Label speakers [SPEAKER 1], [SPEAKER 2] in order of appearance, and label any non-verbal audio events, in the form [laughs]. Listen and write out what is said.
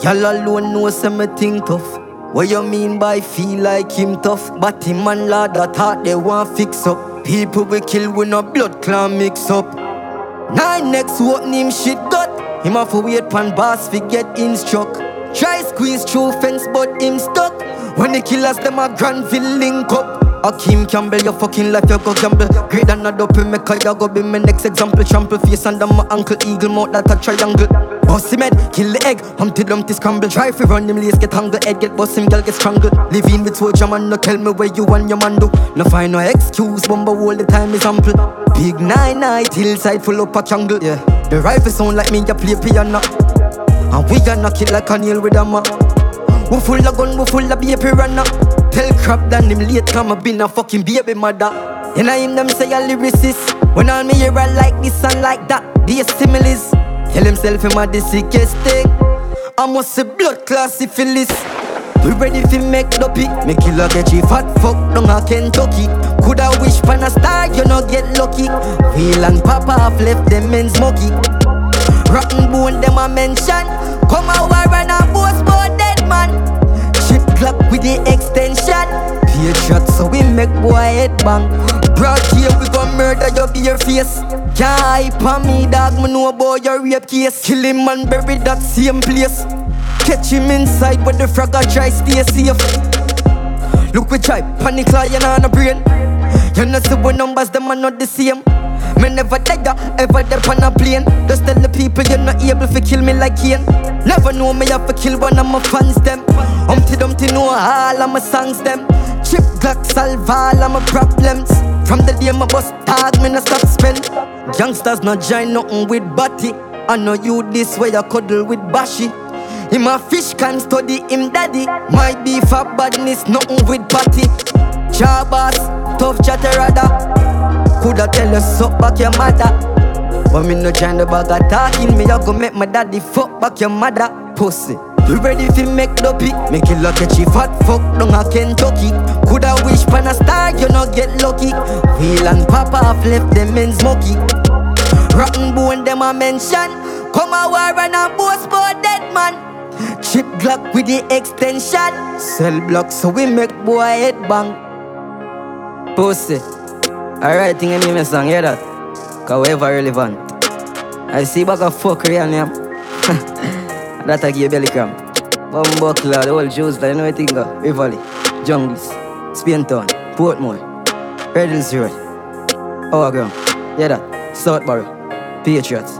[SPEAKER 1] Y'all alone know some me think tough. What you mean by feel like him tough? But him and lad that thought they want fix up. People we kill with no blood clan mix up. Nine next what him shit got. Him have to wait pan boss fi get instruct. Try squeeze through fence but him stuck. When the killers them a Granville link up. Akeem Campbell, your fucking life, you go gamble. Great than a dope, make a go be my next example. Trample face under my ankle, eagle mouth that a triangle. Boss him head, kill the egg, Humpty Dumpty scramble. Try fi run him lace, get tangled, head get bust him, girl get strangled. Living with soldier man, no tell me where you and your man do. No find no excuse, bumble all the time is ample. Big nine night, hillside full up a jungle. Yeah, the rifle sound like me, you play piano. And we gonna kill like a nail with a map. We full of gun, we full of baby runner. Tell crap that him late come I been a fucking baby mother. And I him them say a lyricist. When all me hear I like this and like that, the similes. Tell himself him a the sickest thing. I must say blood class syphilis. We ready fi make dopey Me killer get you fat fuck down a Kentucky. Coulda wish pan a star, you no get lucky. Wheel and Papa have left them men smoky. Rotten bone them a mention. Come a war and a boast about dead man. Chip Glock with the extension Patriot so we make boy head bang. Broad here we gon' murder your bare face. Can't hype on me dog, me know about your rape case. Kill him and bury that same place. Catch him inside where the frog a try stay safe. Look we try, panic lion on a brain. You know see what numbers them are not the same. Me never die ever dep on a plane. Just tell the people you're not able to kill me like Kane Never know me have to kill one of my fans them. Humpty Dumpty know all of my songs them Chip Glock solve all of my problems From the day my bus tag me no stop spend Youngsters not join nothing with body I know you this way you cuddle with Bashi him a fish can study him daddy. My beef for badness, nothing with party. Chabas, tough chatterada. Coulda tell you suck back your mother. But me no join the bag of talking. Me a go make my daddy fuck back your mother. Pussy. You ready fi make dopey? Make it like a chief hot fuck down a Kentucky. Coulda wish pan a star, you no get lucky. Wheel and Papa have left them in smoky. Rotten bone them a mention. Come a war and a boast for dead man. Chip Glock with the extension. Cell block so we make boy head bang. Pussy. Alright, thing I name a song, hear that? Cause we ever relevant. I see back a fuck real name. [laughs] that I give belly cramp. Bumbuckler, the whole juice, I know think of. Rivoli, Jungles, Spaintown, Portmore, Red Hills Road, Our Ground, yeah that, Southborough, Patriots.